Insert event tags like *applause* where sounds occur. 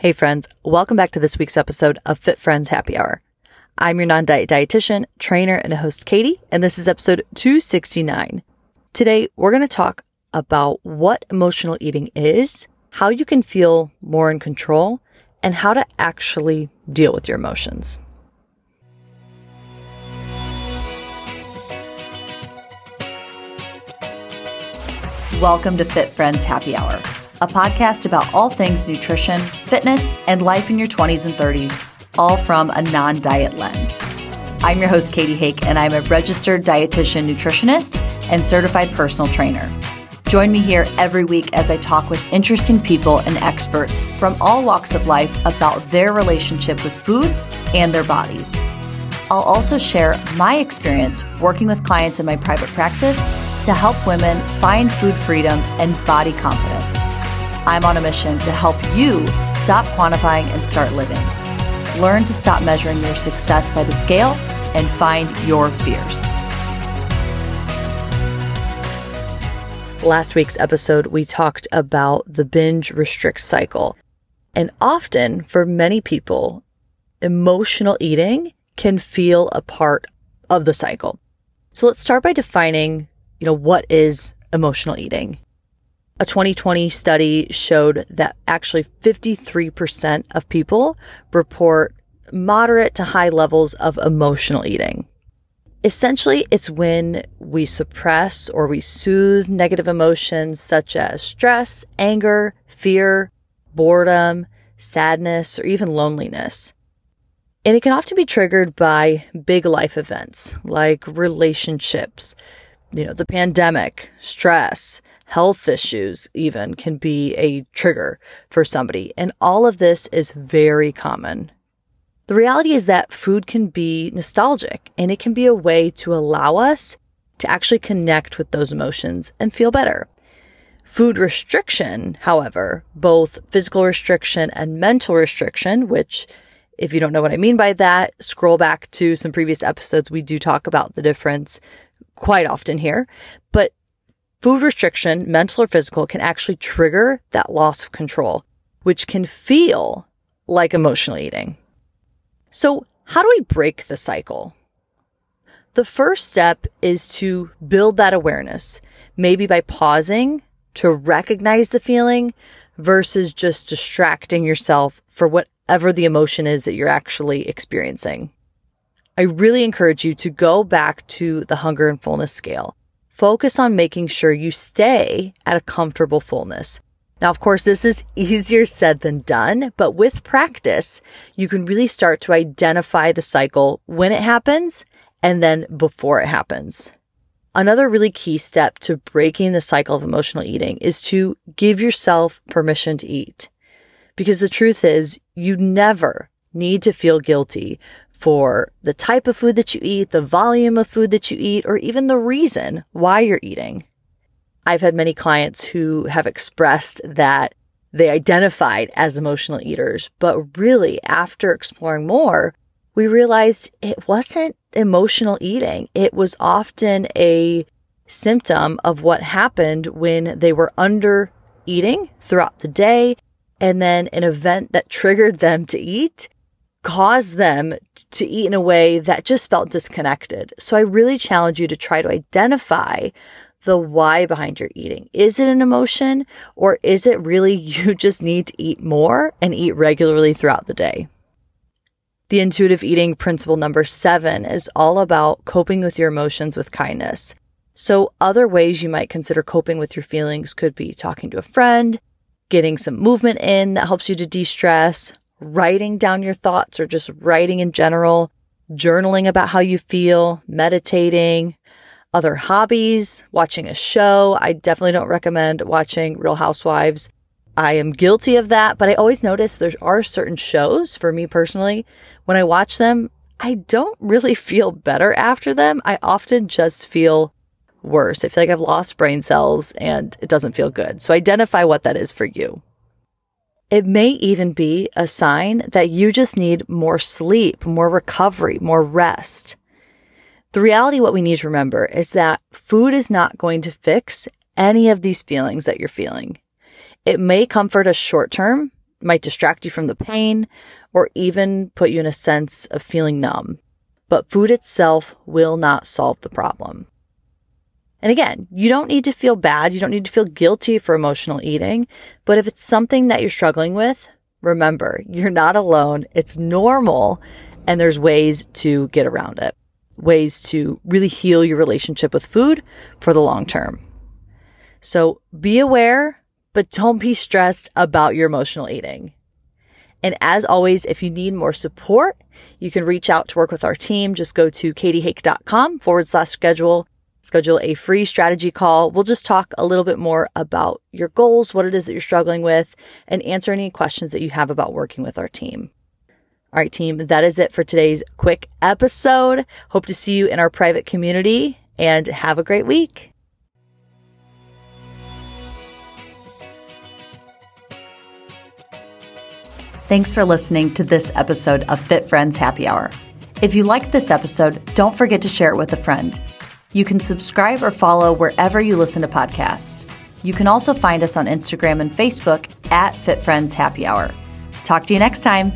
Hey friends, welcome back to this week's episode of Fit Friends Happy Hour. I'm your non-diet dietitian, trainer, and host Katie, and this is episode 269. Today, we're going to talk about what emotional eating is, how you can feel more in control, and how to actually deal with your emotions. Welcome to Fit Friends Happy Hour a podcast about all things nutrition, fitness, and life in your 20s and 30s, all from a non diet lens. I'm your host, Katie Hake, and I'm a registered dietitian nutritionist and certified personal trainer. Join me here every week as I talk with interesting people and experts from all walks of life about their relationship with food and their bodies. I'll also share my experience working with clients in my private practice to help women find food freedom and body confidence. I'm on a mission to help you stop quantifying and start living. Learn to stop measuring your success by the scale and find your fears. Last week's episode, we talked about the binge restrict cycle. And often for many people, emotional eating can feel a part of the cycle. So let's start by defining, you know, what is emotional eating? A 2020 study showed that actually 53% of people report moderate to high levels of emotional eating. Essentially, it's when we suppress or we soothe negative emotions such as stress, anger, fear, boredom, sadness, or even loneliness. And it can often be triggered by big life events like relationships, you know, the pandemic, stress, health issues even can be a trigger for somebody. And all of this is very common. The reality is that food can be nostalgic and it can be a way to allow us to actually connect with those emotions and feel better. Food restriction, however, both physical restriction and mental restriction, which if you don't know what I mean by that, scroll back to some previous episodes. We do talk about the difference quite often here, but Food restriction, mental or physical, can actually trigger that loss of control, which can feel like emotional eating. So how do we break the cycle? The first step is to build that awareness, maybe by pausing to recognize the feeling versus just distracting yourself for whatever the emotion is that you're actually experiencing. I really encourage you to go back to the hunger and fullness scale focus on making sure you stay at a comfortable fullness. Now, of course, this is *laughs* easier said than done, but with practice, you can really start to identify the cycle when it happens and then before it happens. Another really key step to breaking the cycle of emotional eating is to give yourself permission to eat. Because the truth is, you never need to feel guilty for the type of food that you eat, the volume of food that you eat, or even the reason why you're eating. I've had many clients who have expressed that they identified as emotional eaters, but really after exploring more, we realized it wasn't emotional eating. It was often a symptom of what happened when they were under eating throughout the day and then an event that triggered them to eat cause them to eat in a way that just felt disconnected. So I really challenge you to try to identify the why behind your eating. Is it an emotion or is it really *laughs* you just need to eat more and eat regularly throughout the day? The intuitive eating principle number seven is all about coping with your emotions with kindness. So other ways you might consider coping with your feelings could be talking to a friend, getting some movement in that helps you to de-stress, writing down your thoughts or just writing in general, journaling about how you feel, meditating, other hobbies, watching a show. I definitely don't recommend watching Real Housewives. I am guilty of that, but I always notice there are certain shows for me personally. When I watch them, I don't really *laughs* feel better after them. I often just feel worse. I feel like I've lost brain cells and it doesn't feel good. So identify what that is for you. It may even be a sign that you just need more sleep, more recovery, more rest. The reality, what we need to remember is that food is not going to fix any of these feelings that you're feeling. It may comfort us short term, might distract you from the pain or even put you in a sense of feeling numb. But food itself will not solve the problem. And again, you don't need to feel bad. You don't need to feel guilty for emotional eating. But if it's something that you're struggling with, remember, you're not alone. It's normal. And there's ways to get around it, ways to really heal your relationship with food for the long term. So be aware, but don't be stressed about your emotional eating. And as always, if you need more support, you can reach out to work with our team. Just go to katiehake.com forward slash schedule schedule a free strategy call. We'll just talk a little bit more about your goals, what it is that you're struggling with, and answer any questions that you have about working with our team. All right, team, that is it for today's quick episode. Hope to see you in our private community and have a great week. Thanks for listening to this episode of Fit Friends Happy Hour. If you liked this episode, don't forget to share it with a friend. You can subscribe or follow wherever you listen to podcasts. You can also find us on Instagram and Facebook at Fit Friends Happy Hour. Talk to you next time.